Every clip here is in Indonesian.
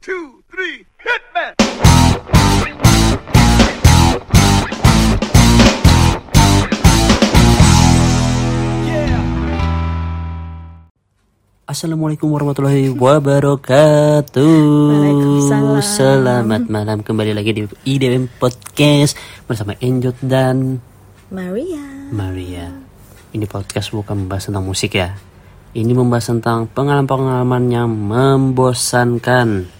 two, three, hit man! Assalamualaikum warahmatullahi wabarakatuh. Selamat malam kembali lagi di IDM Podcast bersama Enjot dan Maria. Maria. Ini podcast bukan membahas tentang musik ya. Ini membahas tentang pengalaman-pengalaman yang membosankan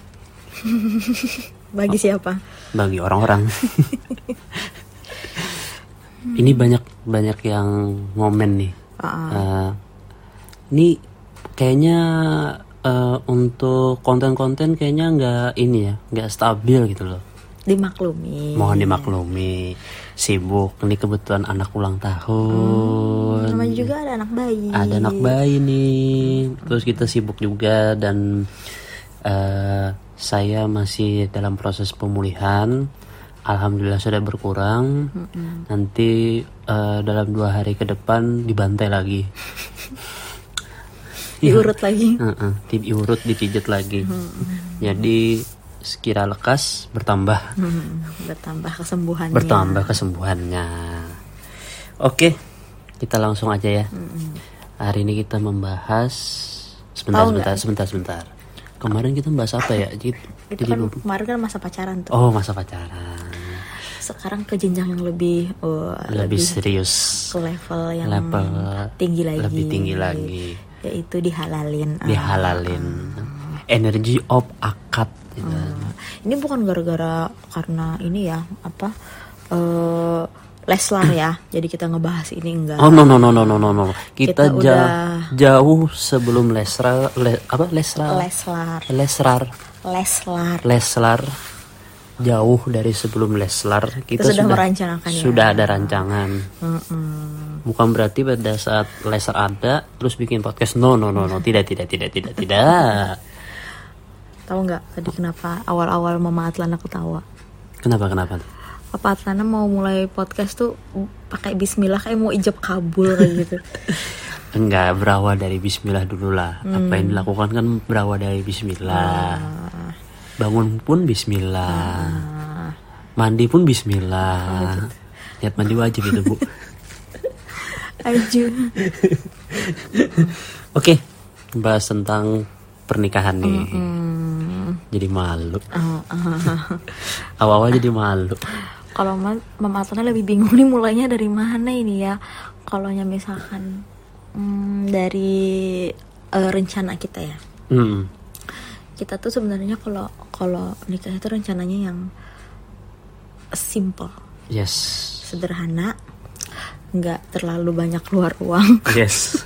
Bagi siapa? bagi orang-orang. Ini banyak banyak yang ngomen nih. Eh, ini kayaknya eh, untuk konten-konten kayaknya nggak ini ya, nggak stabil gitu loh. Dimaklumi. Mohon dimaklumi, sibuk. Ini kebetulan anak ulang tahun. Namanya juga ada anak bayi. Ada anak bayi nih. Terus kita sibuk juga dan eh, saya masih dalam proses pemulihan. Alhamdulillah sudah berkurang. Nanti eh, dalam dua hari ke depan dibantai lagi. Diurut lagi. Heeh, diurut, dipijat lagi. Jadi sekira lekas bertambah Hmm, bertambah kesembuhannya. bertambah kesembuhannya. Oke, kita langsung aja ya. Hari ini kita membahas sebentar, sebentar, sebentar, sebentar. Kemarin kita membahas apa ya? Jadi, Itu jadi kan lupa. kemarin kan masa pacaran tuh. Oh, masa pacaran. Sekarang ke jenjang yang lebih oh, Lebih serius. ke level yang Level tinggi lagi. lebih tinggi lagi. Yaitu dihalalin. Dihalalin. Energy of akad. gitu. Hmm. Ini bukan gara-gara karena ini ya apa eh Leslar ya. Jadi kita ngebahas ini enggak. Oh no no no no no no no. Kita, Kita ja- udah- jauh sebelum Lesrar le- apa Lesrar Leslar. Lesrar Leslar. Leslar jauh dari sebelum Leslar kita, Kita sudah merencanakan ya. sudah ada rancangan Mm-mm. bukan berarti pada saat Leslar ada terus bikin podcast no no no no tidak tidak tidak tidak tidak Tahu nggak tadi kenapa awal-awal Mama Atlana ketawa? kenapa kenapa Papa Atlana mau mulai podcast tuh pakai Bismillah kayak mau ijab kabul kayak gitu. enggak berawal dari Bismillah dulu lah apa Hmm. yang dilakukan kan berawal dari Bismillah Ah. bangun pun Bismillah mandi pun Bismillah niat mandi wajib itu bu Aju. Oke, bahas tentang pernikahan nih. Jadi malu. Oh, ah. Awal-awal jadi malu. Kalau Ma- Mama Atlana lebih bingung nih mulainya dari mana ini ya. Kalau misalkan hmm, dari eh, rencana kita ya. Hmm. Kita tuh sebenarnya kalau kalau nikah itu rencananya yang simple, Yes. sederhana, nggak terlalu banyak keluar uang, Yes.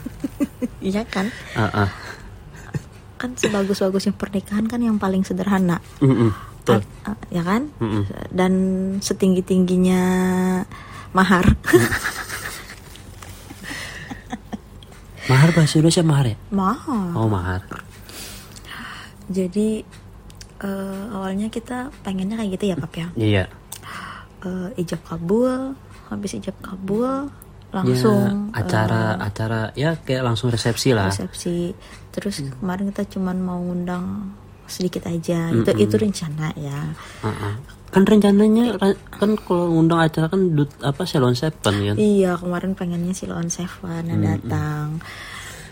iya kan? Ah, ah. kan sebagus-bagusnya pernikahan kan yang paling sederhana Mm-mm. Betul. Ah, ya kan Mm-mm. dan setinggi tingginya mahar Mahar bahasa Indonesia mahar ya? mahal Oh mahar. jadi eh, awalnya kita pengennya kayak gitu ya pap ya Iya. Eh, ijab kabul habis ijab kabul langsung ya, acara acara ya kayak langsung resepsi lah. resepsi terus kemarin kita cuman mau ngundang sedikit aja itu itu rencana ya Ah, ah. Kan rencananya kan kalau ngundang acara kan dut, apa Salon Seven kan? Iya kemarin pengennya Lawan Seven yang datang.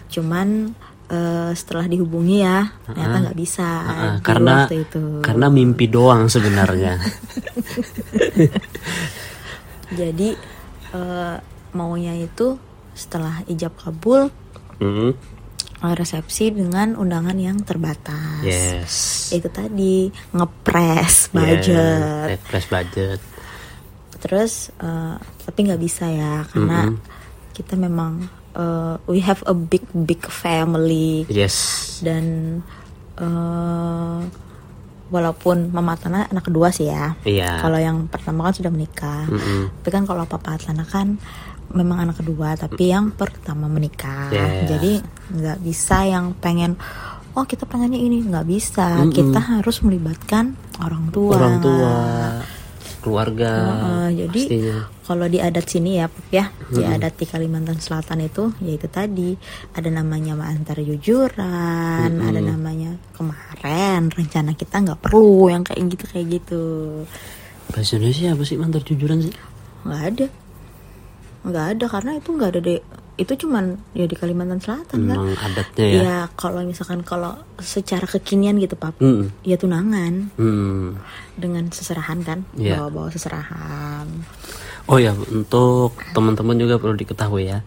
Cuman eh, setelah dihubungi ya ternyata nggak bisa Ah, di karena waktu itu. karena mimpi doang sebenarnya. Jadi eh, maunya itu setelah ijab kabul Hmm. Resepsi dengan undangan yang terbatas. Yes. Itu tadi ngepres budget. Yeah, press budget. Terus eh, tapi nggak bisa ya karena kita memang eh, we have a big big family. Yes. dan eh walaupun Mama Atlana anak kedua sih ya Iya. kalau yang pertama kan sudah menikah Mm-mm. tapi kan kalau Papa Atlana kan memang anak kedua tapi yang pertama menikah. Yeah. jadi nggak bisa yang pengen oh kita pengennya ini. Nggak bisa. Kita harus melibatkan orang tua. Orang tua. keluarga Heeh, jadi kalau di adat sini ya, Pap, ya, di adat di Kalimantan Selatan itu, yaitu tadi. Ada namanya antar jujuran, ada namanya kemarin rencana kita nggak perlu yang kayak gitu kayak gitu, bahasa Indonesia apa sih mantar jujuran sih? Nggak ada, nggak ada karena itu nggak ada di, itu cuman ya di Kalimantan Selatan kan. memang adatnya ya Ya kalau misalkan kalau secara kekinian gitu pap, Hmm. ya tunangan Hmm. dengan seserahan kan, Iya. bawa-bawa seserahan. Oh ya, untuk teman-teman juga perlu diketahui ya.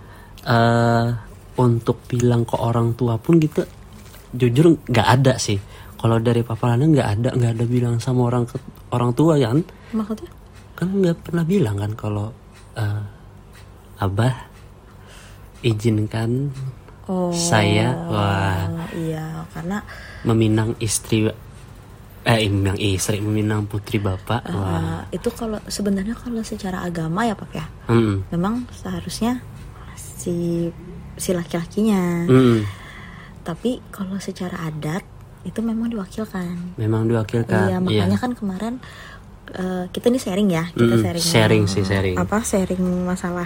eh untuk bilang ke orang tua pun kita jujur nggak ada sih. Kalau dari Papa Lana nggak ada, nggak ada bilang sama orang ke- orang tua kan? Maksudnya? Kan nggak pernah bilang kan kalau eh, abah izinkan Oh, saya wah iya karena meminang istri eh meminang istri meminang putri bapak wah uh, itu kalau sebenarnya kalau secara agama ya pap ya, Mm-mm. memang seharusnya si si laki-lakinya. Mm-mm. Tapi kalau secara adat itu memang diwakilkan. memang diwakilkan Iya makanya kan kemarin uh, kita ini sharing ya, kita Mm-mm, sharing sharing sih, sharing. apa sharing masalah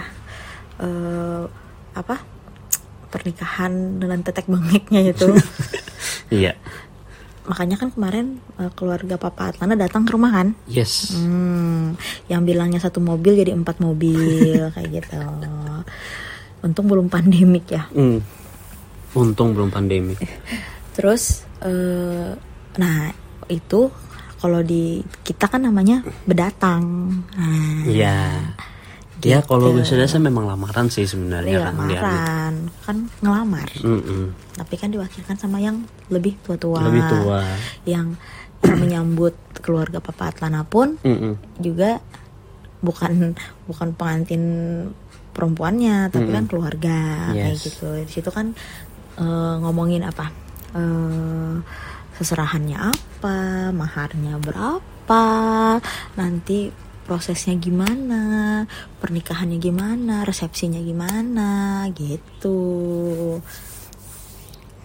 uh, apa pernikahan dengan tetek bengeknya itu. iya makanya kan kemarin uh, keluarga Papa Atlana datang ke rumah kan. yes Hmm, yang bilangnya satu mobil jadi empat mobil kayak gitu. Untung belum pandemik ya. Mm. untung belum pandemi Terus, eh, nah itu kalau di kita kan namanya bedatang. Nah, Iya. Ya kalau bahasa Indonesia memang lamaran sih sebenarnya kan diambil. lamaran, kan ngelamar. Mm-mm. Tapi kan diwakilkan sama yang lebih tua-tua. Lebih tua. Yang menyambut keluarga Papa Atlana pun Mm-mm. juga bukan bukan pengantin perempuannya tapi kan keluarga kayak Yes. gitu di situ kan eh, ngomongin apa eh, seserahannya apa maharnya berapa nanti prosesnya gimana pernikahannya gimana resepsinya gimana gitu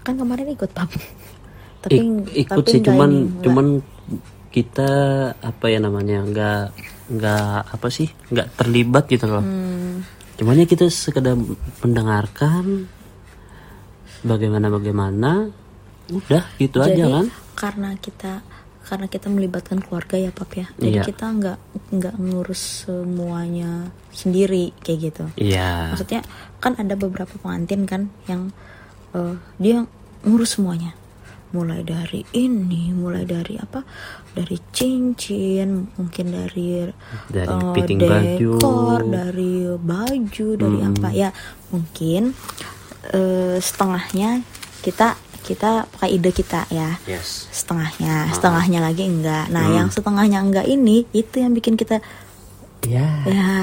kan kemarin ikut pap tapi Ik- ikut tapi sih cuman ini, cuman kita apa ya namanya nggak nggak apa sih nggak terlibat gitu loh. Hmm. Cuman ya kita sekedar mendengarkan bagaimana bagaimana udah gitu jadi aja kan. karena kita karena kita melibatkan keluarga ya pap ya jadi Iya. kita nggak nggak ngurus semuanya sendiri kayak gitu Iya. maksudnya kan ada beberapa pengantin kan yang eh, dia ngurus semuanya mulai dari ini mulai dari apa dari cincin mungkin dari Dari eh, fitting baju. dekor dari baju dari apa ya mungkin eh, setengahnya kita kita pakai ide kita ya Yes. setengahnya setengahnya lagi enggak nah yang setengahnya enggak ini itu yang bikin kita Ya. ya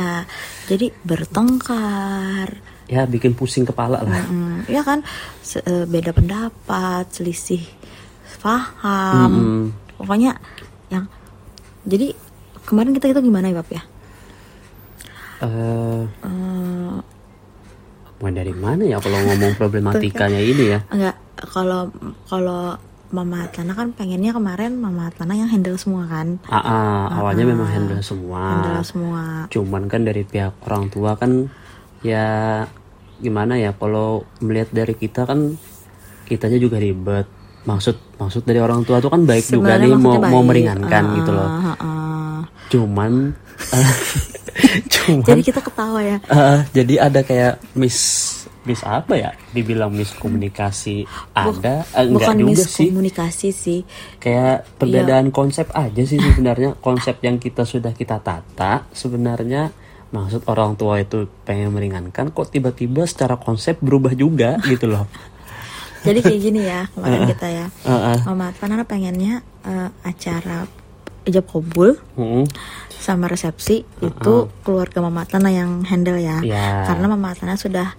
jadi bertengkar Ya bikin pusing kepala lah. Hmm, ya kan Se- eh, beda pendapat selisih paham Mm-mm. pokoknya yang jadi kemarin kita itu gimana ya Bab ya Eh, Eh, mulai dari mana ya kalau ngomong problematikanya ini ya? enggak kalau kalau Mama Atlana kan pengennya kemarin Mama Atlana yang handle semua kan Ah, ah, awalnya memang handle semua. handle semua Cuman kan dari pihak orang tua kan ya gimana ya kalau melihat dari kita kan kitanya juga ribet. Maksud maksud dari orang tua tuh kan baik juga Sebenarnya nih mau maksudnya mau baik. meringankan gitu loh. Ah, ah, ah. Cuman cuman jadi kita ketawa ya eh, jadi ada kayak miss miss apa ya? Dibilang miskomunikasi ada? Eh, enggak bukan juga sih. miskomunikasi sih. Kayak perbedaan konsep aja sih sebenarnya. Konsep yang kita sudah kita tata sebenarnya. Maksud orang tua itu pengen meringankan kok tiba-tiba secara konsep berubah juga gitu loh. Jadi kayak gini ya kemarin kita ya. Heeh. Mama Atlana pengennya eh, acara ijab kabul sama resepsi itu keluarga Mama Atlana yang handle ya. Ya. karena Mama Atlana sudah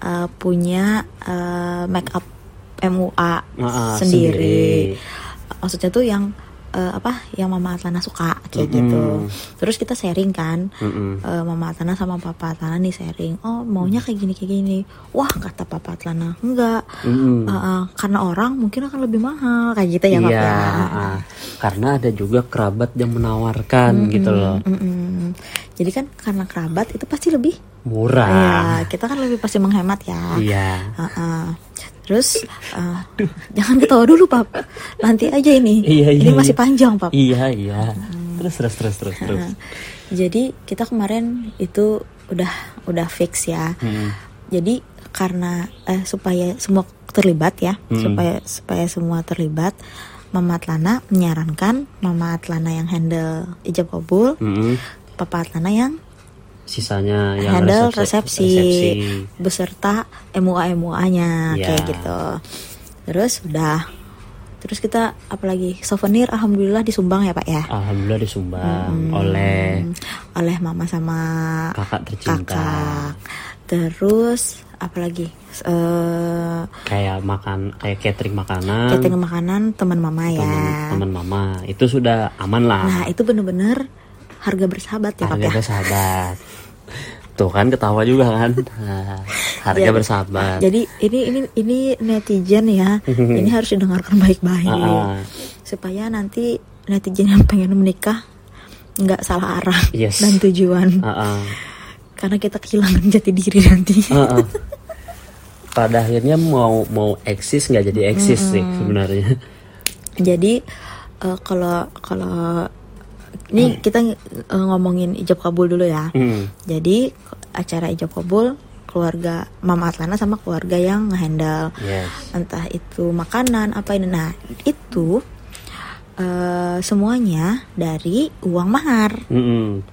eh, punya eh, make up MUA Heeh, sendiri. sendiri. maksudnya tuh yang eh, apa yang Mama Atlana suka kayak Mm-mm. gitu. Terus kita sharing kan, Mm-mm. Eh, Mama Atlana sama Papa Atlana nih sharing. Oh maunya kayak gini kayak gini. Wah kata Papa Atlana enggak. Mm-mm. Eh, eh, karena orang mungkin akan lebih mahal kayak gitu ya Pap Iya, ya. ah. karena ada juga kerabat yang menawarkan gitu loh. Mm-mm. Jadi kan karena kerabat itu pasti lebih Murah. Iya, kita kan lebih pasti menghemat ya. Iya. Heeh. Terus eh, jangan ketawa dulu pap, nanti aja ini. Iya, iya, ini masih iya. panjang pap. Iya, iya. Terus terus terus terus terus. Nah, jadi kita kemarin itu udah udah fix ya. Mm. Jadi karena eh, supaya semua terlibat ya, Mm. supaya supaya semua terlibat. Mama Atlana menyarankan Mama Atlana yang handle ijab kabul, Mm-mm. Papa Atlana yang Sisanya yang handle resepsi, resepsi, resepsi. beserta MUA MUA-nya Ya. kayak gitu. Terus udah terus kita apalagi souvenir alhamdulillah disumbang ya Pak ya. Alhamdulillah disumbang oleh Hmm, oleh mama sama kakak tercinta. kakak. Terus apalagi eh Kayak makan, kayak catering makanan. catering makanan teman mama ya. teman teman mama itu sudah aman lah. Nah, itu bener-bener harga bersahabat ya Pak harga ya. bersahabat. Tuh kan ketawa juga kan. Nah, harga Jadi- bersahabat. Jadi ini ini ini netizen ya. ini harus didengarkan baik-baik. Ah, ah. supaya nanti netizen yang pengen menikah nggak salah arah Yes. dan tujuan Ah, ah. karena kita kehilangan jati diri nanti Ah, ah. Pada akhirnya mau mau eksis nggak jadi eksis sih sebenarnya. jadi eh, kalau kalau ini kita eh, ngomongin ijab kabul dulu ya. Hmm. jadi acara ijab kabul keluarga Mama Atlana sama keluarga yang ngehandle. Yes. entah itu makanan apa ini. Nah itu eh, semuanya dari uang mahar. Mm-mm.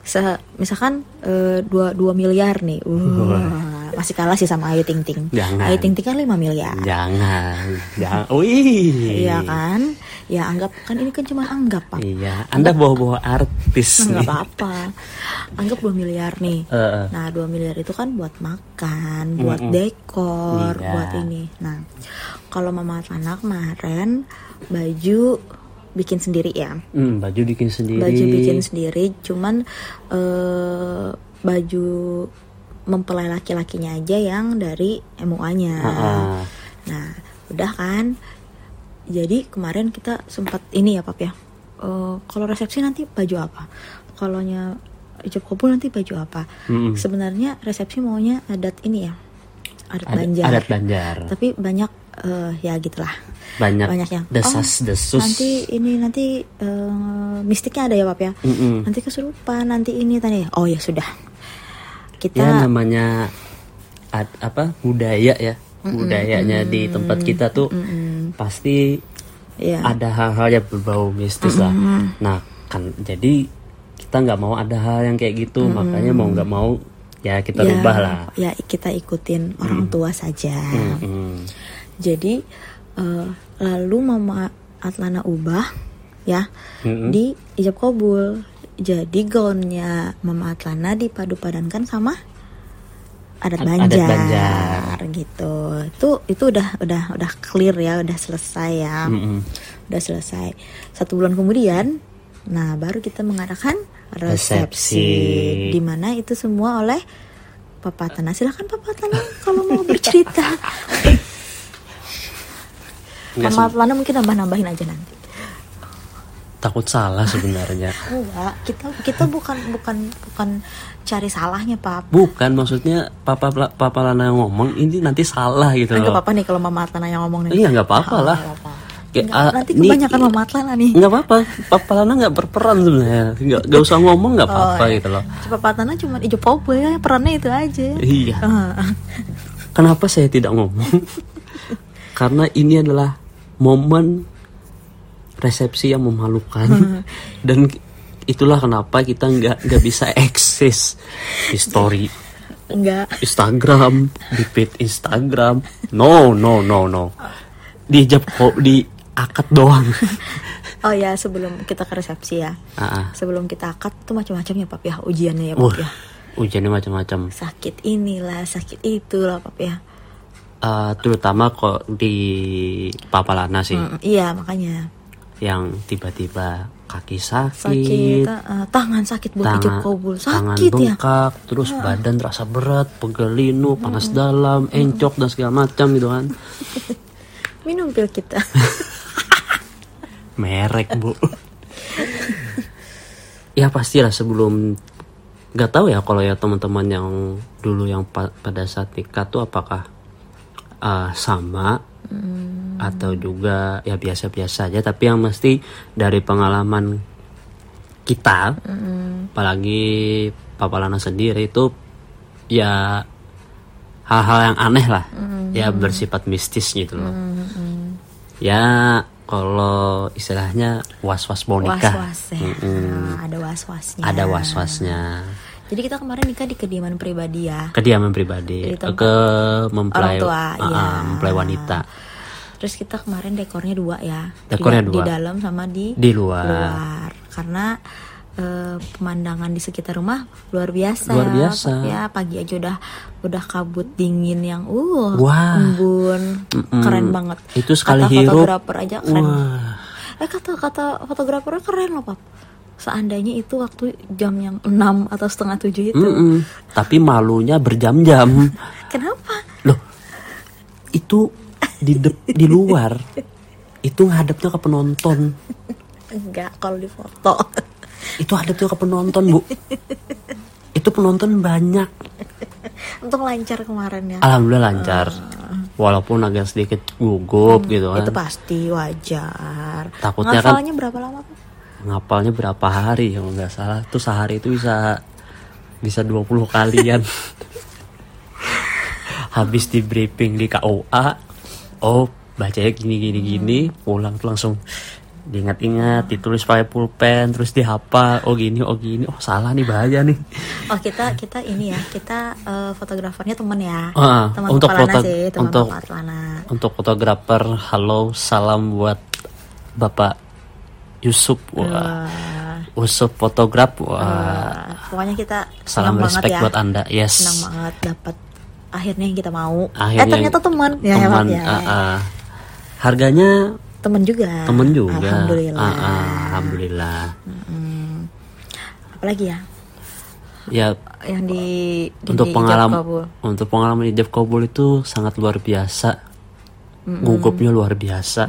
Se- misalkan eh, dua dua miliar nih, Wah, masih kalah sih sama Ayu Ting Ting. Jangan. Ayu Ting Ting kan 5 miliar, Jangan, jangan. Wih. iya kan? Ya anggap kan ini kan cuma anggap pak, Iya, Anda bawa-bawa artis nggak nih. apa-apa. Anggap 2 miliar nih. Eh, eh. Nah 2 miliar itu kan buat makan, buat dekor, Iya. buat ini. Nah kalau Mama Atlana kemarin baju bikin sendiri ya. Hmm, baju bikin sendiri. baju bikin sendiri cuman eh, baju mempelai laki-lakinya aja yang dari MUA-nya Ah, ah. nah udah kan? Jadi kemarin kita sempat ini ya pap ya? Eh, kalau resepsi nanti baju apa? Kalaunya ijab kabul nanti baju apa? Mm-mm. sebenarnya resepsi maunya adat ini ya? Adat Ad- banjar. Adat Banjar. tapi banyak eh, ya gitulah. Banyak, banyak yang desas oh, desus. nanti ini nanti eh, mistiknya ada ya pap ya? Mm-mm. nanti kesurupan nanti ini tadi oh ya sudah kita ya namanya ad- apa budaya ya. Budayanya di tempat kita tuh pasti ya. ada hal-hal yang berbau mistis lah. Nah kan jadi kita nggak mau ada hal yang kayak gitu. Makanya mau nggak mau ya kita ya, rubah lah ya kita ikutin orang tua saja. Mm-mm. jadi eh, lalu mama Atlana ubah ya Mm-mm. di ijab kabul jadi gaunnya mama Atlana dipadu-padankan sama adat Ad- banjar, adat Banjar. gitu. Itu itu udah udah udah clear ya udah selesai ya. Mm-mm. udah selesai. Satu bulan kemudian nah baru kita mengadakan resepsi, Resepsi. di mana itu semua oleh Papa Tana silahkan Papa Tana kalau mau bercerita. Mama Tana mungkin nambah nambahin aja nanti takut salah sebenarnya. Enggak kita kita bukan bukan bukan cari salahnya Pap. Bukan maksudnya papa papa Lana yang ngomong ini nanti salah gitu Enggak loh. Apa-apa nih kalau Mama Atlana yang ngomong nih. Iya, nggak apa-apa Oh, lah. Kayak, Nggak, ah, nanti kebanyakan Mama Atlana nih. nggak apa-apa papa Lana nggak berperan sebenarnya. Nggak nggak usah ngomong nggak apa-apa Oh, gitu loh. Papa Atlana cuma ijo popo ya, perannya itu aja. iya. Ah, kenapa saya tidak ngomong? Karena ini adalah momen resepsi yang memalukan dan itulah kenapa kita nggak nggak bisa eksis di story enggak. Instagram di feed Instagram no no no no di jab kok di akad doang Oh ya, sebelum kita ke resepsi ya. ah. Sebelum kita akad tuh macam-macam ya, Pap ya, ujiannya ya, Pap ya. ujiannya macam-macam Sakit inilah, sakit itulah, Pap ya. Eh, terutama kok di Papalana sih Mm, iya makanya yang tiba-tiba kaki sakit, sakit eh, tangan sakit ijab tangan, tangan sakit ya? bengkak, terus badan terasa berat, pegel linu, panas dalam, encok dan segala macam gitu kan. minum pil kita. Merek bu. ya pastilah sebelum nggak tahu ya kalau ya teman-teman yang dulu yang pa- pada saat nikah tuh apakah uh, sama atau juga ya biasa-biasa aja. Tapi yang mesti dari pengalaman kita apalagi Papa Lana sendiri itu ya hal-hal yang aneh lah. Ya bersifat mistis gitu loh. Ya kalau istilahnya was-was mau nikah. Was-was ya. Mm-mm. ada was-wasnya. Ada was-wasnya jadi kita kemarin nikah di kediaman pribadi ya? Kediaman pribadi. Ke mempelai orang tua, iya. ah, mempelai wanita. Terus kita kemarin dekornya dua ya. Di- Dekornya di, dua. dalam sama di di luar. luar. Karena eh, pemandangan di sekitar rumah luar biasa. Luar ya, biasa. Ya pagi aja udah udah kabut dingin yang uh Wah. embun. Mm-mm. keren banget. Itu sekali kata hirup, fotografer aja keren. Wah. Eh kata kata fotografernya keren loh pap seandainya itu waktu jam yang 6 atau setengah tujuh itu. Mm-mm. tapi malunya berjam-jam. Kenapa? Loh itu di de- di luar itu ngadepnya ke penonton. Enggak kalau di foto. Itu hadapnya ke penonton bu. Itu penonton banyak. Untuk lancar kemarin ya. Alhamdulillah lancar. Walaupun agak sedikit gugup gitu kan. itu pasti wajar. Takutnya kan- berapa lama? Ngapalnya berapa hari kalau nggak salah. Tuh sehari itu bisa bisa 20 kalian. Habis di briefing di KUA oh bacanya gini gini gini pulang tuh langsung diingat-ingat ditulis pakai pulpen terus dihafal oh gini oh gini oh salah nih bahaya nih. Oh kita kita ini ya kita eh, fotografernya temen ya. Ah, teman untuk foto- sih teman untuk- untuk fotografer halo salam buat bapak Yusuf wah. Wah, Yusuf fotograf wah. Wah, pokoknya kita salam senang banget respect ya. buat anda yes. Senang banget dapat akhirnya yang kita mau. Akhirnya eh ternyata teman. Ya teman ya. ah, ah. harganya temen juga. temen juga. Alhamdulillah. Ah, ah, alhamdulillah. Apalagi ya? Ya yang di, di untuk di pengalaman untuk pengalaman ijab kabul itu sangat luar biasa. Gugupnya luar biasa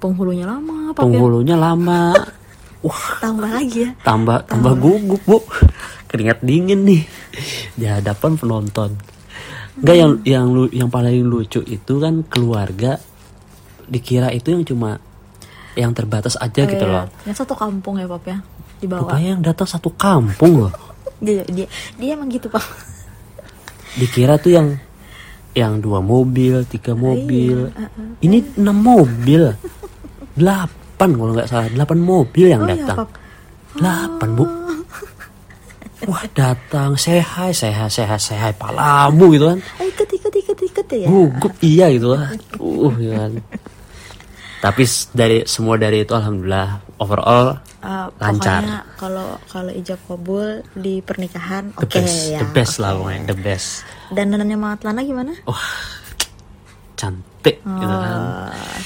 penghulunya lama apa ya? Penghulunya lama. Wah. Tambah lagi ya? Tambah tambah. gugup bu. Keringat dingin nih. Di hadapan penonton. Enggak yang yang lu- yang paling lucu itu kan keluarga dikira itu yang cuma yang terbatas aja gitu Iya, loh. yang satu kampung ya pap ya? Di bawah. Rupanya yang datang satu kampung loh. Dia dia dia emang gitu pak. Dikira tuh yang yang dua mobil tiga mobil. Iya, ini enam mobil delapan kalau nggak salah delapan mobil yang oh iya datang. Delapan bu. Wah datang. Sehat sehat sehat sehat palamu gitu kan. Eh, ikut ikut ikut ikut ya? Gugup iya gitu lah. Uh gitu kan. Tapi dari semua dari itu alhamdulillah overall Eh, lancar. kalau kalau ijab kabul di pernikahan oke best ya the best oke. lah pokoknya the best. Dan danannya Mahat Lana gimana cantik gitu kan. Eh,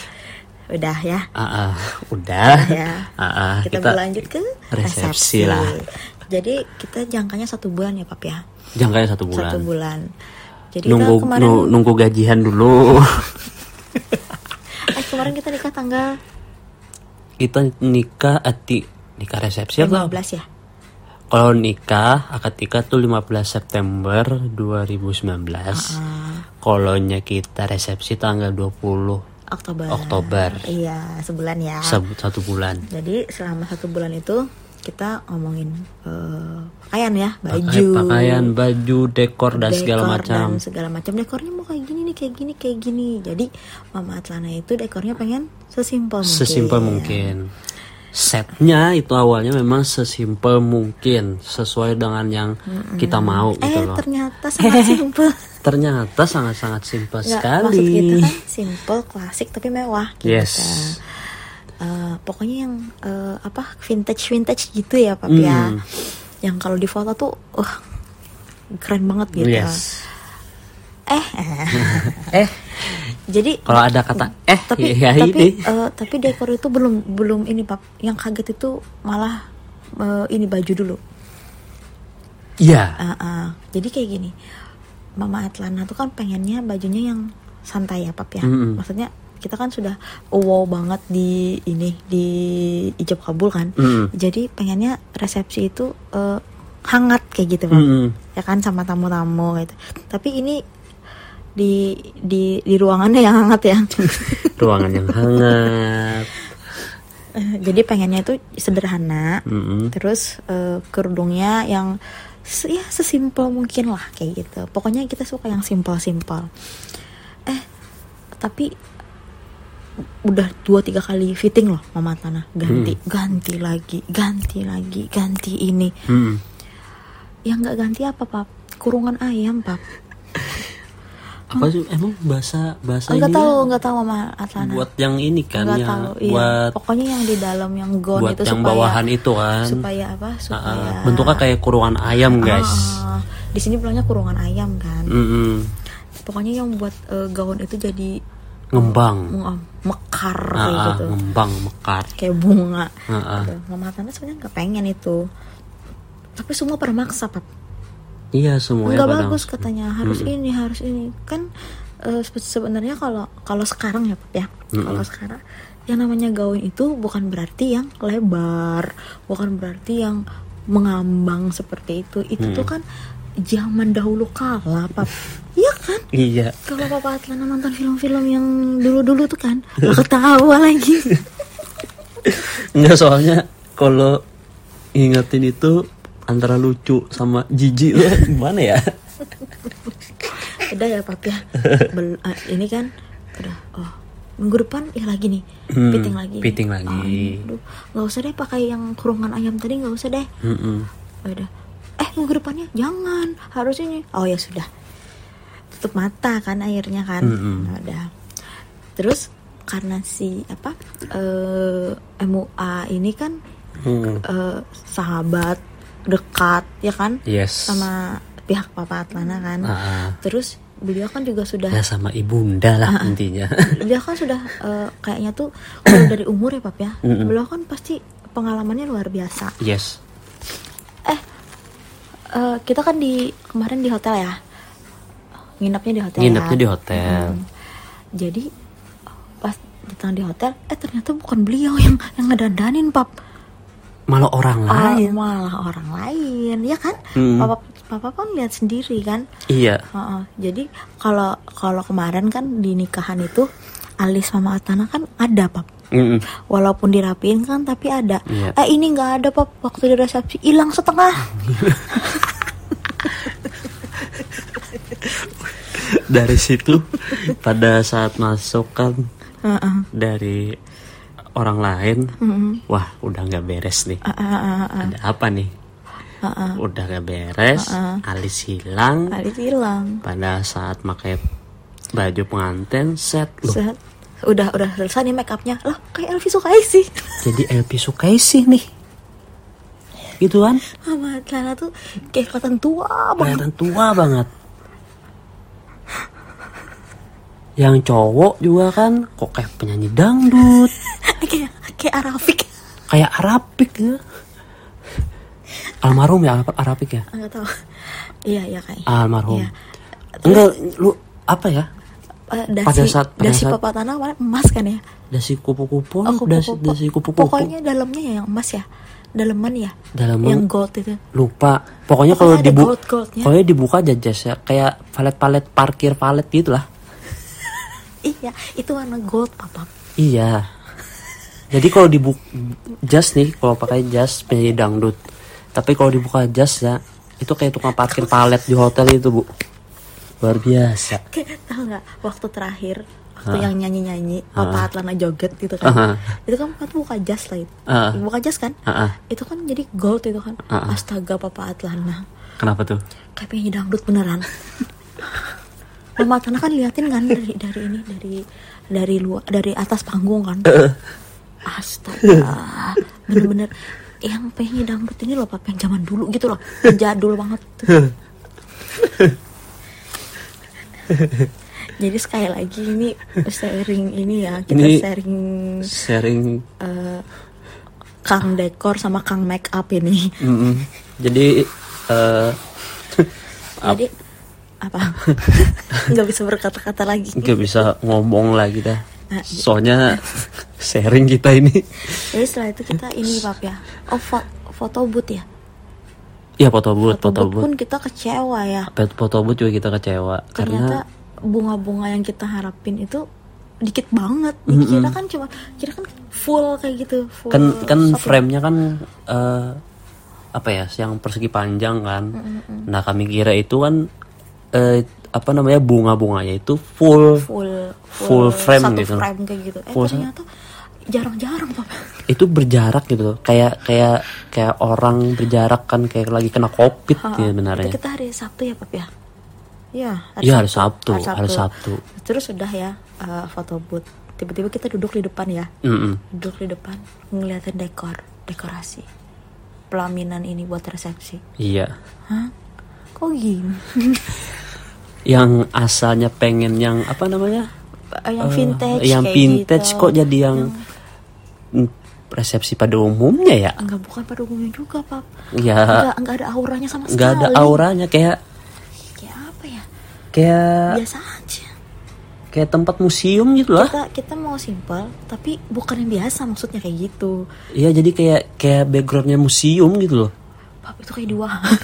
udah ya? Ah, ah, udah. Ya. Ah, ah, kita, kita berlanjut ke resepsi resepsi, lah. jadi kita jangkanya satu bulan ya pap ya? Jangkanya satu bulan. Satu bulan. Jadi nunggu kita kemarin nu- nunggu gajian dulu. Eh kemarin kita nikah tanggal? Kita nikah ati nikah resepsi apa? 15 ya? Kalau nikah akad nikah tuh 15 September 2019 kalau nya kita resepsi tanggal 20 Oktober. Oktober. iya sebulan ya. Satu bulan. Jadi selama satu bulan itu kita ngomongin eh, pakaian ya Pakai- baju. pakaian baju dekor dan segala dekor macam. dan segala macam. Dekornya mau kayak gini nih kayak gini kayak gini. Jadi Mama Atlana itu dekornya pengen sesimpel mungkin. Sesimpel mungkin setnya itu awalnya memang sesimpel mungkin sesuai dengan yang kita mau eh gitu loh. ternyata sangat simpel. Ternyata sangat-sangat simpel sekali maksud kita kan simple klasik tapi mewah gitu Yes. Eh, pokoknya yang eh, apa vintage vintage gitu ya pap ya Hmm. yang kalau di foto tuh wah keren banget gitu. Yes. Eh. Eh, jadi kalau ada kata eh tapi ya tapi ini. eh, tapi dekor itu belum belum ini pap yang kaget itu malah eh, ini baju dulu Iya. Ah, ah. jadi kayak gini mama Atlana tuh kan pengennya bajunya yang santai ya pap ya Mm-mm. maksudnya kita kan sudah wow banget di ini di ijab kabul kan Mm-mm. jadi pengennya resepsi itu eh, hangat kayak gitu pap Mm-mm. ya kan sama tamu-tamu gitu tapi ini di di di ruangannya yang hangat ya. Ruangan yang hangat. Eh, jadi pengennya itu sederhana. Mm-mm. terus eh, kerudungnya yang ya sesimpel mungkin lah kayak gitu. Pokoknya kita suka yang simpel-simpel. Eh tapi udah dua tiga kali fitting loh mama tanah ganti ganti lagi ganti lagi ganti ini. Mm-mm. yang nggak ganti apa pap? Kurungan ayam pap Apa sih emang bahasa bahasa nggak tahu ya? nggak tahu mama Atlana buat yang ini kan nggak yang tahu iya. buat pokoknya yang di dalam yang buat itu yang supaya bawahan itu kan. supaya apa Ah, supaya ah. bentuknya kayak kurungan ayam guys. Ah, di sini bilangnya kurungan ayam kan Mm-mm. pokoknya yang buat eh, gaun itu jadi Ngembang. mm, mekar Ah, kayak ah, gitu ngembang mekar. kayak bunga Ah, ah. Gitu. mama Tana sebenarnya nggak pengen itu tapi semua pada maksa pap Iya semuanya nggak bagus katanya harus ini harus ini. Kan sebe- sebenarnya kalau kalau sekarang ya pap ya. Kalau sekarang yang namanya gaun itu bukan berarti yang lebar bukan berarti yang mengambang seperti itu. Itu tuh kan zaman dahulu kala pap. Iya kan? Iya. kalau papa Atlana nonton film-film yang dulu-dulu tuh kan gak ketawa lagi. Enggak soalnya kalau ingetin itu antara lucu sama jijik loh gimana ya? udah ya pap ya. Bel- ah, ini kan udah oh minggu depan ya lagi nih. Hmm, fitting lagi. fitting lagi. aduh nggak usah deh pakai yang kurungan ayam tadi nggak usah deh. Mm-mm. Oh, udah. Eh minggu depannya? Jangan. Harus ini. Oh ya sudah. Tutup mata kan airnya kan. Mm-mm. Nah, udah. Terus karena si apa eh MUA ini kan Hmm. eh, sahabat dekat ya kan Yes. sama pihak Papa Atlana kan ah. terus beliau kan juga sudah Ya sama ibunda lah Ah, intinya. beliau kan sudah eh, kayaknya tuh kalau dari umur ya pap ya Mm-mm. beliau kan pasti pengalamannya luar biasa yes. eh eh, kita kan di kemarin di hotel ya nginapnya di hotel Nginepnya ya. di hotel. Mm. jadi pas datang di hotel eh ternyata bukan beliau yang yang ngedandanin pap Malah orang Ah, lain. malah orang lain ya kan Mm. papa papa kan lihat sendiri kan Iya. Heeh. jadi kalau kalau kemarin kan di nikahan itu alis sama Atana kan ada pap Mm-mm. walaupun dirapiin kan tapi ada Iya. eh ini nggak ada pap waktu di resepsi hilang setengah Dari situ pada saat masuk kan Heeh. dari orang lain, Mm-mm. wah udah nggak beres nih. Ah, ah, ah, ah. Ada apa nih? Heeh. Udah nggak beres, Ah, alis hilang. alis hilang Pada saat pakai baju pengantin set loh. Set. udah udah selesai nih make upnya lah kayak Elvi Sukaisi Jadi LP Sukaisi nih. Gitu kan? sama Atlana tuh kayak kelihatan tua banget Kelihatan tua banget. Yang cowok juga kan kok kayak penyanyi dangdut, kayak kayak Arafik kayak Arabik ya. Almarhum ya Ara- Arabik ya? nggak tahu iya iya kayaknya Almarhum. Iya. Enggak, lu apa ya? Eh, dasi, Pada saat- pada dasi saat- papa tanah kemarin emas kan ya Dasi kupu-kupu, Oh, kupu-kupu. dasi, dasi kupu-kupu. pokoknya dalamnya ya yang emas ya daleman ya Daleman. yang gold itu Lupa. Pokoknya kalau Pokoknya dibuka, gold-goldnya. pokoknya dibuka aja ya, kayak palet-palet parkir palet gitu lah. iya itu warna gold papa Iya. Jadi kalau dibuka jas nih, kalau pakai jas penyanyi dangdut. Tapi kalau dibuka jas ya, itu kayak tukang parkir palet di hotel itu bu. Luar biasa. kayak tahu nggak? Waktu terakhir waktu yang nyanyi nyanyi papa Atlana joget gitu kan. Itu kan kan buka jas lah itu buka jas kan? Itu kan jadi gold itu kan. Ah. astaga papa Atlana Kenapa tuh? kayak penyanyi dangdut beneran. Mama Atlana kan liatin kan dari dari ini dari dari luar dari atas panggung kan astaga bener-bener yang penyanyi dangdut ini loh papa yang zaman dulu gitu loh jadul banget tuh. Jadi sekali lagi ini sharing ini ya kita Ini- sharing sharing eh, Kang dekor sama Kang make up ini. mm-mm. jadi eh Jadi apa? Nggak bisa berkata-kata lagi. nggak bisa ngomong lagi dah Nah, soalnya sharing kita ini Jadi setelah itu kita ini pap ya. Oh fo- foto booth ya. ya foto booth foto booth pun kita kecewa ya. foto booth juga kita kecewa Ternyata karena bunga-bunga yang kita harapin itu dikit banget. Dikira kan cuma kira kan full kayak gitu. Full kan kan frame-nya kan eh, apa ya yang persegi panjang kan nah kami kira itu kan eh, apa namanya bunga-bunganya itu full full full frame satu gitu. frame kayak gitu. Eh Full ternyata jarang-jarang pap. itu berjarak gitu loh. kayak kayak kayak orang berjarak kan kayak lagi kena covid Ha, ya itu benarnya kita hari Sabtu ya pap ya. Ya, Iya, hari Sabtu, hari Sabtu. Terus sudah ya eh, foto booth. Tiba-tiba kita duduk di depan ya. Mm-mm. Duduk di depan ngeliatin dekor, dekorasi. Pelaminan ini buat resepsi. iya Hah? Kok gini? yang asalnya pengen yang apa namanya Eh, yang vintage yang kayak vintage gitu. kok jadi yang mm, resepsi pada umumnya ya enggak bukan pada umumnya juga, Pap. ya Enggak, enggak ada auranya sama sekali. nggak ada auranya kayak Kayak apa ya? kayak Biasa aja. kayak tempat museum gitu lah Kita kita mau simpel, tapi bukan yang biasa maksudnya kayak gitu. Iya jadi kayak kayak backgroundnya museum gitu loh Pap itu kayak di wahana.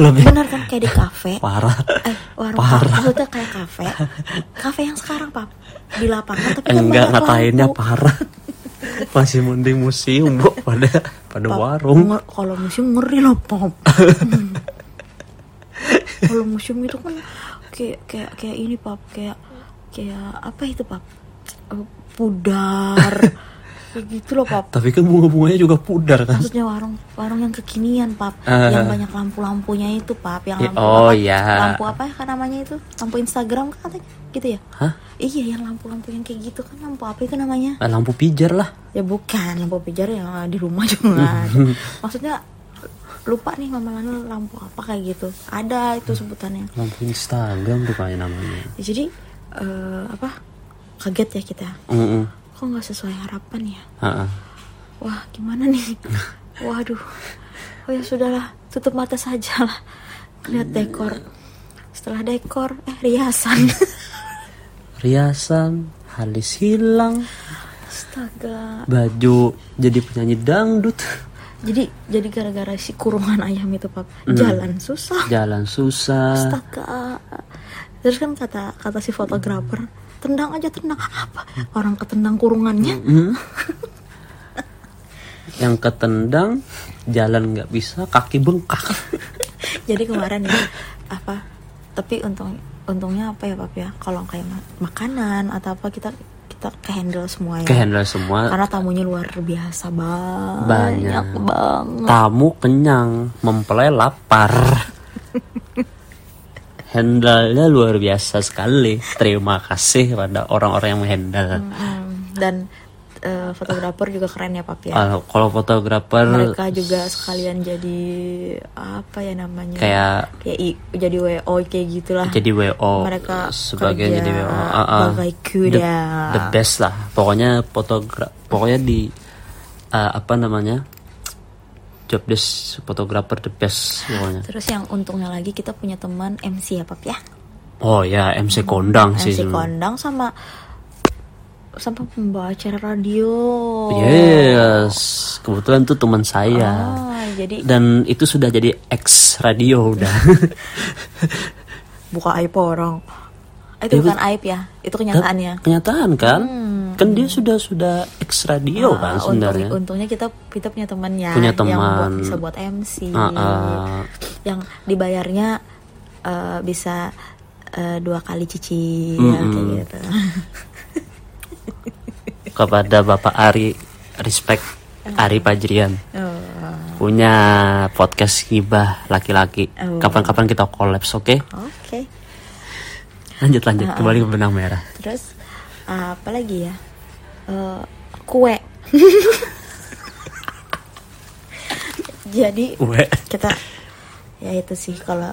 lebih Benar kan kayak di kafe. parah Eh, warung Parah. Maksudnya kayak kafe. Kafe yang sekarang, Pap. Di lapangan tapi kan enggak ngatainnya lampu. parah masih mending museum bu pada pada Pap, warung Kalau museum ngeri loh, Pap. kalau museum itu kan kayak kayak kayak ini, Pap. Kayak kayak apa itu, Pap? Eh, pudar. Kayak gitu loh, Pap. tapi kan bunga-bunganya juga pudar kan Maksudnya warung warung yang kekinian, Pap. Ah. yang banyak lampu-lampunya itu, Pap. Yang Ya, lampu oh, apa? ya. Lampu apa ya kan namanya itu? Lampu Instagram kan katanya. Gitu ya? Hah? Iya, yang lampu-lampu yang kayak gitu kan lampu apa itu namanya? Ah, lampu pijar lah Ya bukan, lampu pijar yang di rumah juga. Maksudnya lupa nih Mama Lana lampu apa kayak gitu. Ada itu sebutannya. lampu Instagram rupanya namanya Ya, jadi eh, apa? Kaget ya kita. Mm-mm. Kok nggak sesuai harapan ya? Ha-ha. Wah, gimana nih? Waduh. Oh ya sudahlah, tutup mata saja lah. Lihat dekor. Setelah dekor, eh riasan. riasan halis hilang Astaga. baju jadi penyanyi dangdut Jadi jadi gara-gara si kurungan ayam itu, Pap. Jalan susah. jalan susah Astaga. Terus kan kata kata si fotografer, tendang aja tendang apa? Orang ketendang kurungannya. Hmm. yang ketendang jalan nggak bisa kaki bengkak Jadi kemarin ya apa? Tapi untung untungnya apa ya, Pap ya? Kalau kayak ma- makanan atau apa kita kita ke handle semua ya. ke handle semua Karena tamunya luar biasa banyak, Banyak. banget. tamu kenyang mempelai lapar handle-nya luar biasa sekali terima kasih pada orang-orang yang menghandle Hmm, Dan eh, fotografer juga keren ya, Pap ya. Ah, kalau fotografer Mereka juga sekalian jadi apa ya namanya? kayak kayak i- jadi WO kayak gitulah. jadi WO Mereka sebagai kerja jadi WO ah. bagai the, kuda. the best lah pokoknya fotogra pokoknya di ah, apa namanya job desk fotografer the best pokoknya Terus yang untungnya lagi kita punya teman MC ya, Pap ya. oh ya MC kondang sih MC kondang sama sama pembawa acara radio. yes kebetulan tuh teman saya Ah, jadi dan itu sudah jadi ex radio udah buka aib orang. Itu Itu- bukan aib ya, itu kenyataannya. kenyataan kan kan dia sudah sudah ex radio kan Ah, untung- sebenarnya. untungnya kita kita punya teman ya Punya yang buat, teman. bisa buat MC Ah, ah. yang dibayarnya eh, bisa eh, dua kali cici ya, kayak gitu. kepada Bapak Ari respect Ari Pajrian. Oh, punya podcast gibah laki-laki. Oh. kapan-kapan kita kolaps oke? Oke. lanjut lanjut. Kembali ke benang merah. Terus apa lagi ya? Eh, kue. Jadi Ue. kita ya itu sih kalau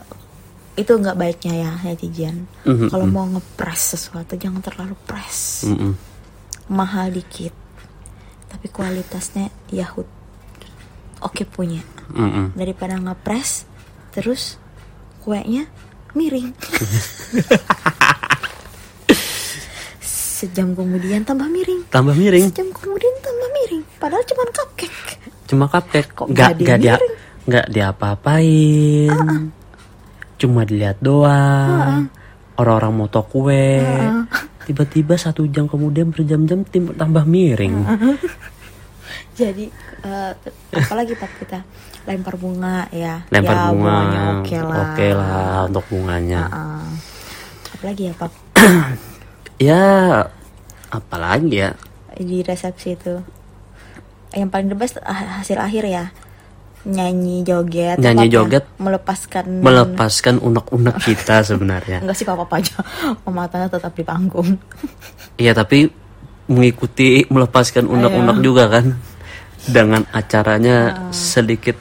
itu nggak baiknya ya netizen Mhm, kalau mau ngepres sesuatu jangan terlalu press Mm-mm. mahal dikit tapi kualitasnya Yahut oke punya Mm-mm. daripada ngepres terus kuenya miring sejam kemudian tambah miring Tambah miring. sejam kemudian tambah miring padahal cuma cupcake Cuma cupcake. Kok Nggak nggak nggak dia miring? nggak diapa-apain. Cuma dilihat doang. Orang-orang moto kue. Tiba-tiba satu jam kemudian berjam-jam tim tambah miring. jadi eh, apalagi pak kita lempar bunga ya Lempar ya, bunga. oke lah Oke lah untuk bunganya. Heeh. apalagi ya pak Ya apalagi ya? Di resepsi itu. Yang paling the best ah, hasil akhir ya. Nyanyi joget Nyanyi ya? joget. melepaskan melepaskan unek-unek kita sebenarnya. enggak sih apa-apa aja. Pematanya tetap di panggung. Iya tapi mengikuti melepaskan unek-unek juga kan? Dengan acaranya sedikit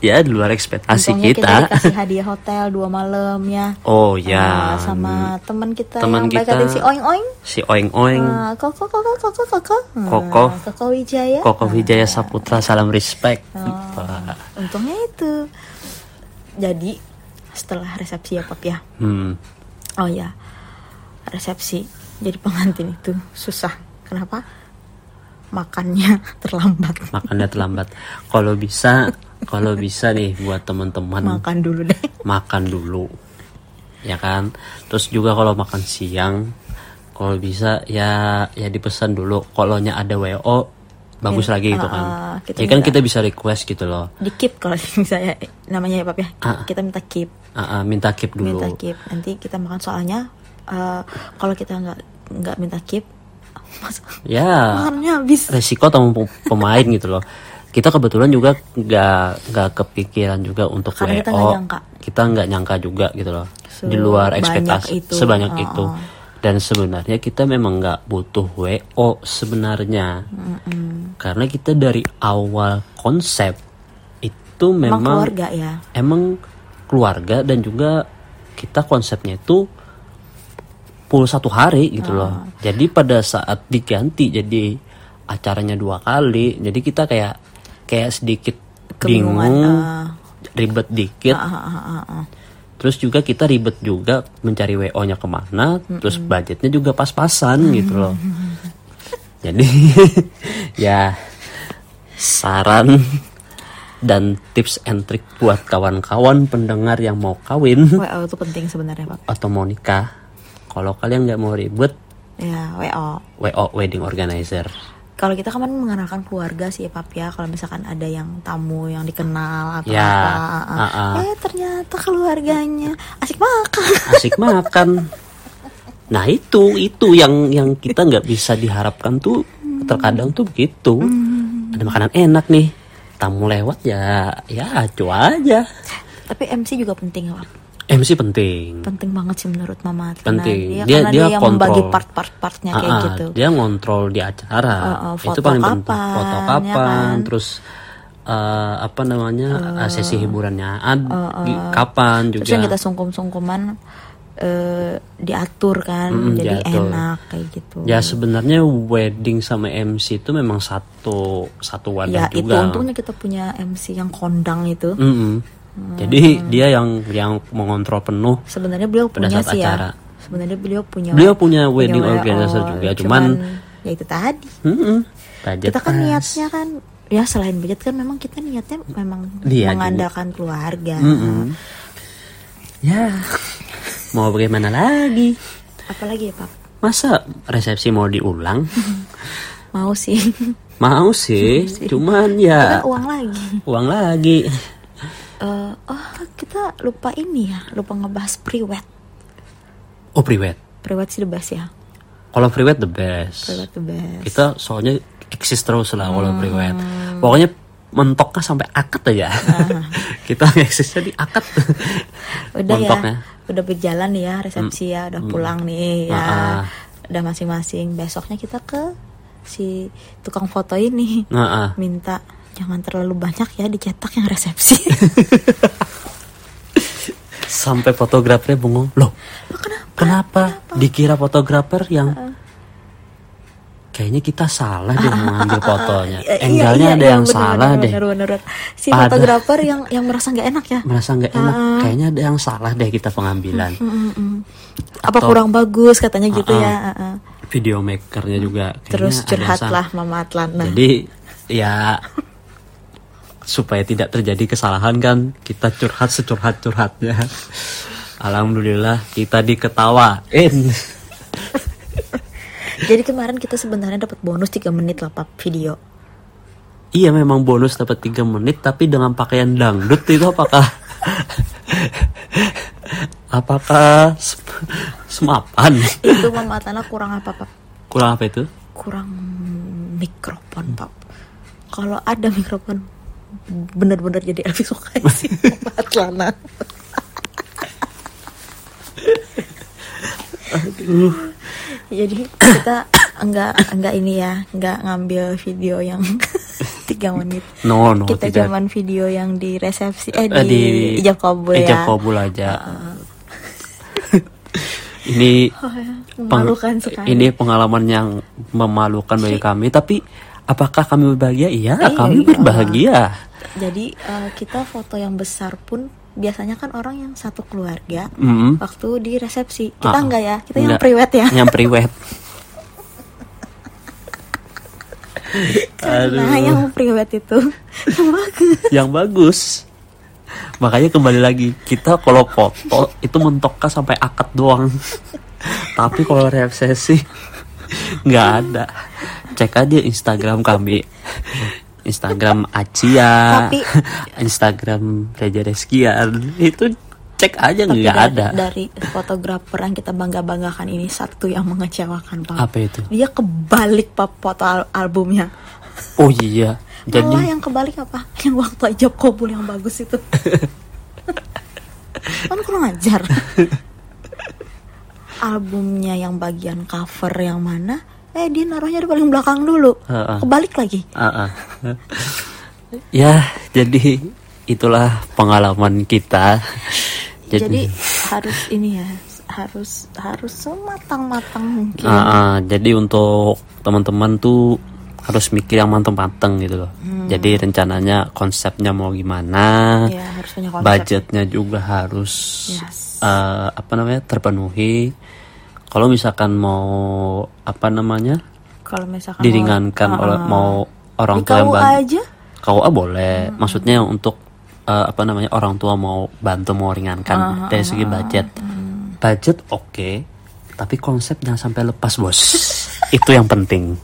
ya di luar ekspektasi Untungnya kita kita. dikasih hadiah hotel dua malam ya Oh ya. Ah, sama teman kita Teman yang kita. si oing oing si Oing Oing, Ah, koko koko koko koko Ah, Koko. koko wijaya Koko Ah, Wijaya Saputra salam respect. Wah. untungnya itu jadi setelah resepsi ya pap ya Hmm. oh ya resepsi jadi pengantin itu susah kenapa makannya terlambat. Makannya terlambat. Kalau bisa, kalau bisa nih buat teman-teman. Makan dulu deh. Makan dulu ya kan? Terus juga kalau makan siang kalau bisa ya ya dipesan dulu. Kalau ada wo bagus Ya, lagi gitu kan. ah, kita ya kan kita bisa request gitu loh. Di keep kalau misalnya namanya ya pap ya? Ah. kita minta keep Ah, ah, minta keep dulu. minta keep nanti kita makan. Soalnya eh, kalau kita nggak nggak minta keep masa ya. makannya habis? Resiko atau pemain gitu loh. Kita kebetulan juga nggak nggak kepikiran juga untuk Karena wo kita nggak nyangka. kita nyangka juga gitu loh. Di luar ekspektasi itu. sebanyak Oh, itu. Dan sebenarnya kita memang nggak butuh wo sebenarnya. Karena kita dari awal konsep itu emang memang keluarga ya? emang keluarga dan juga kita konsepnya itu full satu hari gitu Ah. loh. Jadi pada saat diganti jadi acaranya dua kali, jadi kita kayak kayak sedikit Kebingungan, bingung, ah. ribet dikit. Ah, ah, ah, ah, ah. Terus juga kita ribet juga mencari WO-nya ke mana, terus budgetnya juga pas-pasan gitu loh. Jadi ya saran dan tips and trick buat kawan-kawan pendengar yang mau kawin WO itu penting sebenarnya pak atau mau nikah. Kalau kalian nggak mau ribet, ya WO WO wedding organizer. kalau kita kan mengenalkan keluarga sih ya pap ya kalau misalkan ada yang tamu yang dikenal atau Ya, apa ah, ah. eh ternyata keluarganya asik makan Asik makan. Nah itu itu yang yang kita nggak bisa diharapkan tuh terkadang tuh begitu. Ada makanan enak nih, tamu lewat ya ya acu aja. tapi MC juga penting Pak. MC penting. penting banget sih menurut mama Penting. dia, Dia- karena dia dia, yang membagi kontrol. part-part-partnya kayak ah, gitu Dia ngontrol di acara. Uh, uh, itu foto paling penting. kapan, Foto ya kapan, kan? terus eh, apa namanya eh, sesi hiburannya ad, di- kapan juga. terus yang kita sungkum-sungkuman eh, diatur kan Mm-mm, jadi diatur. enak kayak gitu Ya sebenarnya wedding sama MC itu memang satu satu ya wadah itu juga. untungnya kita punya MC yang kondang itu Jadi dia yang yang mengontrol penuh. sebenarnya beliau Pada punya saat sih acara. ya sebenarnya beliau punya Beliau punya wedding WO, organizer juga, cuman- ya itu tadi. Budget kita kan pas. niatnya kan ya selain budget kan memang kita niatnya memang Dia juga. mengandalkan keluarga Mm-mm. Ya, mau bagaimana lagi? apalagi ya pak Masa resepsi mau diulang? mau sih Mau sih, cuman kita ya uang lagi uang lagi. Eh, oh kita lupa ini ya lupa ngebahas priwet Oh priwet. priwet sih the best ya Kalau priwet the best. priwet the best Kita soalnya eksis terus lah kalau priwet. Pokoknya mentoknya sampai akad aja. Kita eksisnya di akad. udah mentoknya. ya udah berjalan ya resepsi ya udah pulang nih ya Ah, ah. udah masing-masing besoknya kita ke si tukang foto ini Nah, ah. minta jangan terlalu banyak ya dicetak yang resepsi sampai fotografernya bengong loh kenapa, dikira fotografer yang kayaknya kita salah deh mengambil fotonya Iya, angle-nya iya, ada iya, yang bener, salah bener, deh bener, bener, bener. Si Ada. fotografer yang yang merasa nggak enak ya. merasa nggak enak kayaknya ada yang salah deh kita pengambilan Apa Atau- kurang bagus katanya gitu Ah, ah. ya. ah, ah. video makernya juga kayaknya Terus ada yang curhat salah. lah Mama Atlana. Jadi ya supaya tidak terjadi kesalahan kan kita curhat securhat curhatnya. Alhamdulillah kita diketawain. Jadi kemarin kita sebenarnya dapat bonus 3 menit lah Pak video. iya memang bonus dapat 3 menit tapi dengan pakaian dangdut itu apakah apakah sem- semapan? Itu Mama Atlana kurang apa Pak? Kurang apa itu? Kurang mikrofon Pak. Kalau ada mikrofon bener-bener jadi Elvis Sukaisi Mama Atlana. Jadi kita enggak enggak ini ya, enggak ngambil video yang tiga menit. No no kita tidak. cuman video yang di resepsi eh Eh, di, ijab kabul ya. ijab kabul aja. ini Oh, ya, peng- memalukan sekali. ini pengalaman yang memalukan bagi kami tapi apakah kami berbahagia iya Iya, kami iya. berbahagia Jadi eh, kita foto yang besar pun biasanya kan orang yang satu keluarga Mm. waktu di resepsi. Kita Ah, enggak ya, kita yang enggak. priwet ya. yang priwet Karena yang priwet itu bagus. yang bagus makanya kembali lagi kita kalau foto itu mentoknya sampai akad doang tapi kalau resepsi nggak ada cek aja Instagram kami Instagram Acia Tapi- Instagram Reja Reskian itu cek aja nggak dari, ada dari fotografer yang kita bangga-banggakan ini satu yang mengecewakan Pak. apa itu Dia kebalik Pak foto al- albumnya. oh iya Malah jadi yang kebalik apa? Yang waktu ijab kabul yang bagus itu. kan kurang ajar. Albumnya yang bagian cover yang mana? Eh dia naruhnya di paling belakang dulu. Heeh. Kebalik lagi. Ah, ah. ya jadi itulah pengalaman kita Jadi, harus ini ya, harus harus sematang-matang mungkin. Ah, ah, jadi untuk teman-teman tuh harus mikir yang mateng-mateng gitu loh. Hmm. Jadi rencananya konsepnya mau gimana, Ya, harus punya konsep. budgetnya juga harus Yes. eh, apa namanya terpenuhi. Kalau misalkan mau apa namanya Kalau misalkan diringankan mau, oleh Ah, mau orang tua yang bantu. aja. KUA boleh. Maksudnya untuk eh, apa namanya orang tua mau bantu mau ringankan dari segi budget. Budget oke, tapi konsep jangan sampai lepas bos. Itu yang penting.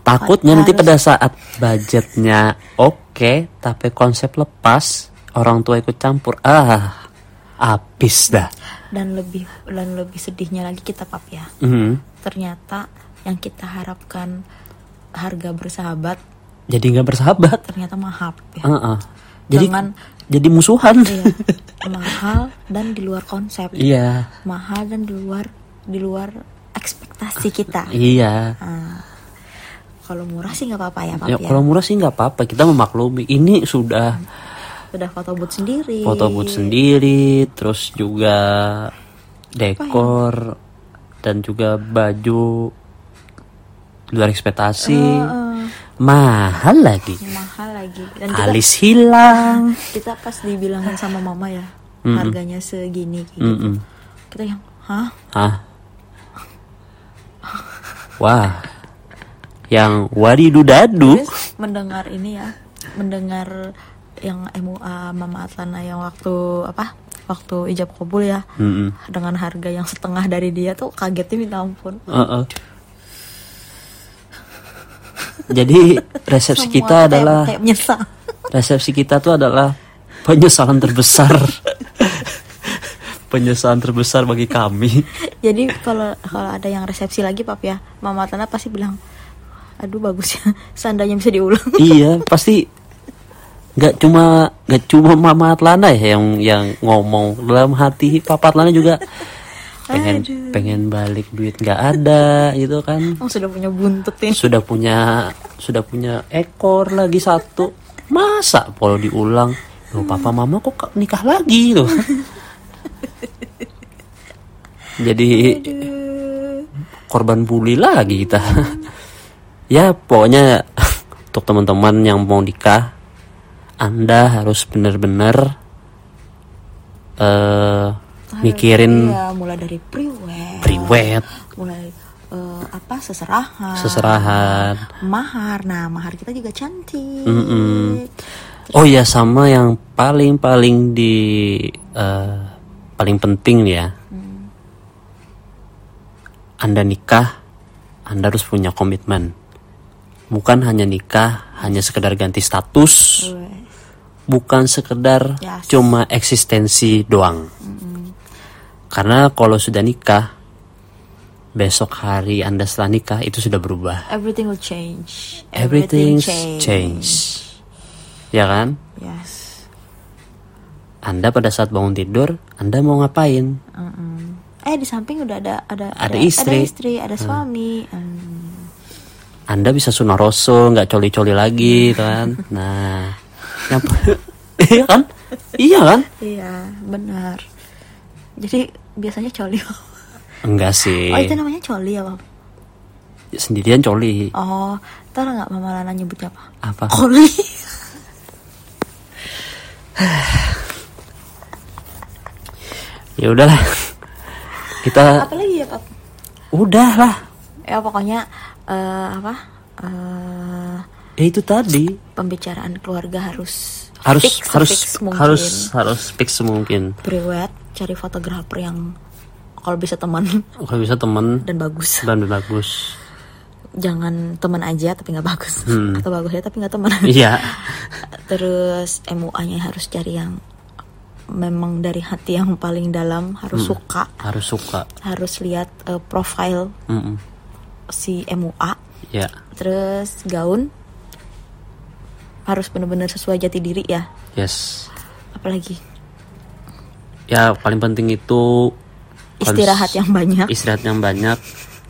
Takutnya nanti pada saat budgetnya oke, tapi konsep lepas, orang tua ikut campur, ah, habis dah. Dan lebih dan lebih sedihnya lagi kita pap ya. Mhm. Ternyata yang kita harapkan harga bersahabat Jadi nggak bersahabat. ternyata mahal ya. Heeh. Jadi Dengan- jadi musuhan. Iya, mahal dan di luar konsep. Iya. Mahal dan di luar di luar ekspektasi kita. Iya. Kalau murah sih nggak apa-apa ya, Pak Ya, ya. kalau murah sih nggak apa-apa, kita memaklumi. Ini sudah Sudah foto booth sendiri. foto booth sendiri, terus juga dekor dan juga baju luar ekspektasi. Mahal lagi. mahal lagi. Dan kita, Alis hilang. kita pas dibilangin sama mama ya, Mm-mm. harganya segini gitu. Mm-mm. Kita yang, hah? Hah? Wah. Yang wadidudadu. Terus mendengar ini ya, mendengar yang MUA Mama Atlana yang waktu apa? Waktu ijab kabul ya, Mm-mm. dengan harga yang setengah dari dia tuh kagetnya minta ampun. Heeh. Jadi resepsi Semua kita adalah kayak menyesal. resepsi kita tuh adalah penyesalan terbesar. penyesalan terbesar bagi kami. Jadi kalau kalau ada yang resepsi lagi pap ya, Mama Atlana pasti bilang, aduh bagus ya, seandainya bisa diulang. iya, pasti nggak cuma nggak cuma Mama Atlana ya yang yang ngomong dalam hati Papa Atlana juga pengen Aduh. pengen balik duit nggak ada gitu kan. Oh, sudah punya buntut ini. Sudah punya sudah punya ekor lagi satu. Masa kalau diulang Loh, papa mama kok ka- nikah lagi loh. Jadi korban bully lagi kita. ya pokoknya untuk teman-teman yang mau nikah, Anda harus benar-benar eh mikirin Iya, mulai dari priwet, priwet, mulai eh, apa seserahan, seserahan. mahar. Nah, mahar kita juga cantik. Mm-mm. Oh ya sama yang paling paling di eh, paling penting ya. Anda nikah, Anda harus punya komitmen. Bukan hanya nikah, hanya sekedar ganti status, bukan sekedar Yes. cuma eksistensi doang. Karena kalau sudah nikah, besok hari Anda setelah nikah itu sudah berubah. Everything will change. Everything change. change. Ya kan? Yes. Anda pada saat bangun tidur, Anda mau ngapain? Eh di samping udah ada ada Ada istri. ada istri, ada suami. Hmm. Anda bisa sunah rasul, nggak coli-coli lagi, kan? Nah, yang iya kan? Iya kan? Iya, benar. Jadi biasanya coli. Enggak sih. Oh, itu namanya coli ya, Bang? Sendirian coli. Oh, tahu nggak Mama Lana nyebutnya apa? Apa? Coli. Ya udahlah. Kita apa lagi ya, Pak? udah lah. Ya pokoknya eh, apa? eh Ya itu tadi. pembicaraan keluarga harus Harus fix, harus fix mungkin. harus harus fix mungkin. Priwet, cari fotografer yang kalau bisa teman Kalau bisa temen dan bagus. dan bagus. Jangan teman aja tapi nggak bagus. Hmm. Atau bagus ya tapi nggak teman. Iya. Terus MUA-nya harus cari yang memang dari hati yang paling dalam harus suka, Harus suka. harus lihat eh, profil Mm-mm. Si MUA. Ya. Terus gaun harus benar-benar sesuai jati diri ya. Yes. Apalagi Ya paling penting itu istirahat yang banyak. istirahat yang banyak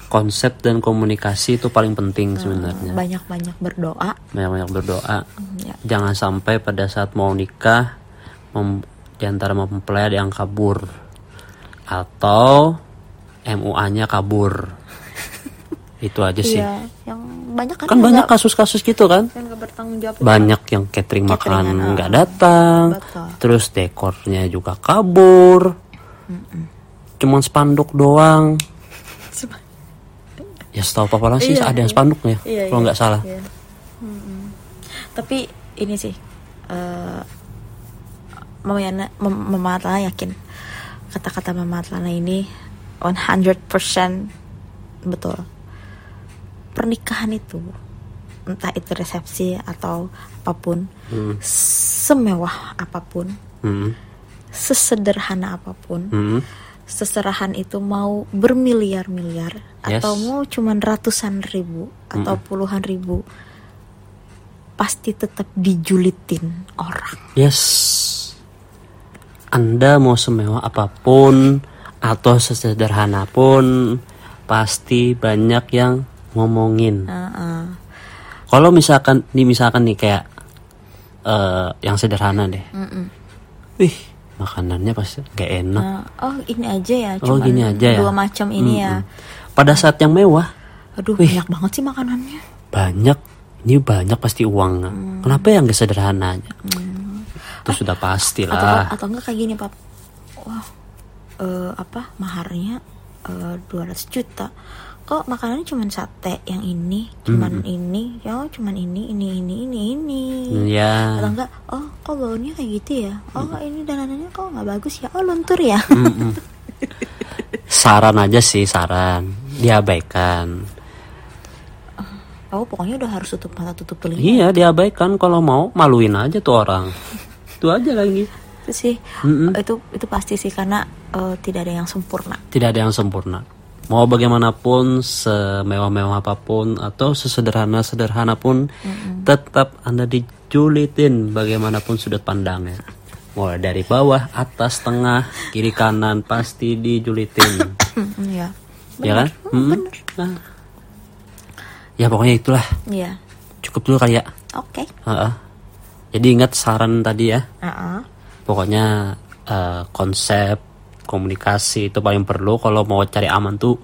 konsep dan komunikasi itu paling penting sebenarnya Banyak-banyak berdoa. banyak-banyak berdoa Ya. jangan sampai pada saat mau nikah mem, di antara mempelai ada yang kabur atau MUA-nya kabur itu aja sih Iya, yang banyak kan kan yang banyak kasus-kasus gitu kan yang nggak bertanggung jawab. banyak yang catering makanan ah. nggak datang Betul. terus dekornya juga kabur cuman spanduk doang ya setahu papa sih Iya, ada yang iya. spanduk ya Iya, kalau iya, nggak salah iya. Tapi ini sih, eh Mama Yana, Mama Atlana yakin kata-kata Mama Atlana ini 100% betul. Pernikahan itu, entah itu resepsi atau apa pun, Hmm. semewah apa pun, Hmm. sesederhana apa pun, Hmm. seserahan itu mau bermiliar-miliar Yes. atau mau cuman ratusan ribu atau puluhan ribu pasti tetap dijulitin orang. Yes. Anda mau semewah apa pun atau sesederhana pun pasti banyak yang ngomongin. Heeh. Kalau misalkan nih misalkan nih kayak eh, yang sederhana deh. Wih, makanannya pasti gak enak. Nah, oh ini aja ya, Oh, gini aja ya. dua macam ini ya. Pada saat yang mewah, Aduh Wih. banyak banget sih makanannya. banyak ini banyak pasti uang. Kenapa yang gak sederhana aja? Itu sudah pasti Atau lah. atau enggak kayak gini pap, wah eh, apa maharnya eh, 200 juta. Kok makanannya cuman sate yang ini, cuman ini, ya cuman ini, ini, ini, ini, ini. Ya. atau enggak oh kok gaunnya kayak gitu ya? Oh ini dananannya kok nggak bagus ya? Oh luntur ya? Mm-mm. saran aja sih saran. Diabaikan. Oh pokoknya udah harus tutup mata tutup telinga. Iya diabaikan. Kalau mau maluin aja tuh orang. Itu aja lagi. Itu sih Mm-mm. itu itu pasti sih karena eh, tidak ada yang sempurna. Tidak ada yang sempurna mau bagaimanapun semewah-mewah apa pun atau sesederhana-sederhana pun tetap anda dijulitin bagaimanapun sudut pandangnya. Mulai dari bawah atas tengah kiri kanan pasti dijulitin Hmm, ya ya kan? Mm. Nah. ya pokoknya itulah. Ya cukup dulu kali ya. Oke. Heeh. Jadi ingat saran tadi ya. Uh-uh. Pokoknya eh, konsep komunikasi itu paling perlu kalau mau cari aman tuh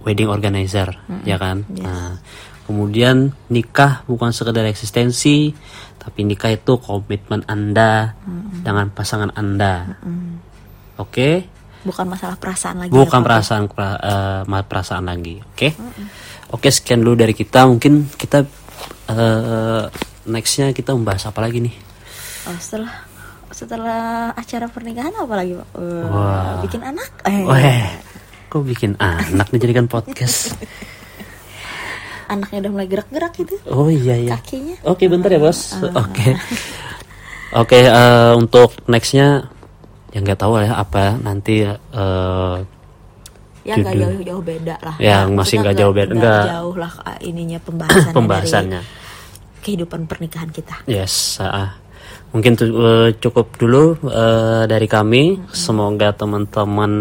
wedding organizer, ya kan? Nah, kemudian nikah bukan sekedar eksistensi, tapi nikah itu komitmen Anda dengan pasangan Anda. Oke? Bukan masalah perasaan lagi. bukan ya, perasaan pra- ma- perasaan lagi oke oke sekian dulu dari kita mungkin kita eh, nextnya kita membahas apa lagi nih Oh, setelah setelah acara pernikahan apa lagi, Pak? Wah. bikin anak? Eh, Weh, kok bikin anak dijadikan podcast anaknya udah mulai gerak-gerak gitu. oh iya iya Kakinya. oke bentar ya bos oke oke eh, untuk nextnya yang nggak tahu ya apa nanti eh, Ya nggak Judul. jauh-jauh beda lah. Ya, Nah, masih nggak jauh beda. nggak Nggak. jauh lah ah, ininya pembahasannya, pembahasannya dari kehidupan pernikahan kita. Yes, ah. Mungkin tu- eh, cukup dulu eh, dari kami. Semoga teman-teman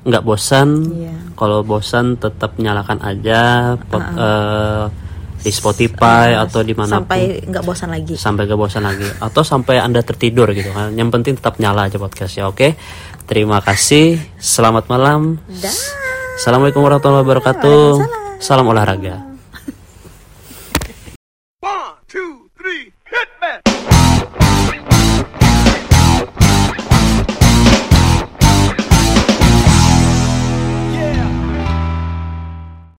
nggak bosan. Iya. Kalau bosan tetap nyalakan aja pod- eh, di Spotify atau di mana Sampai nggak bosan lagi. sampai gak bosan lagi atau sampai anda tertidur gitu kan. Yang penting tetap nyala aja podcastnya. Oke, terima kasih. Selamat malam. Dah. Assalamualaikum warahmatullahi wabarakatuh. Salam olahraga.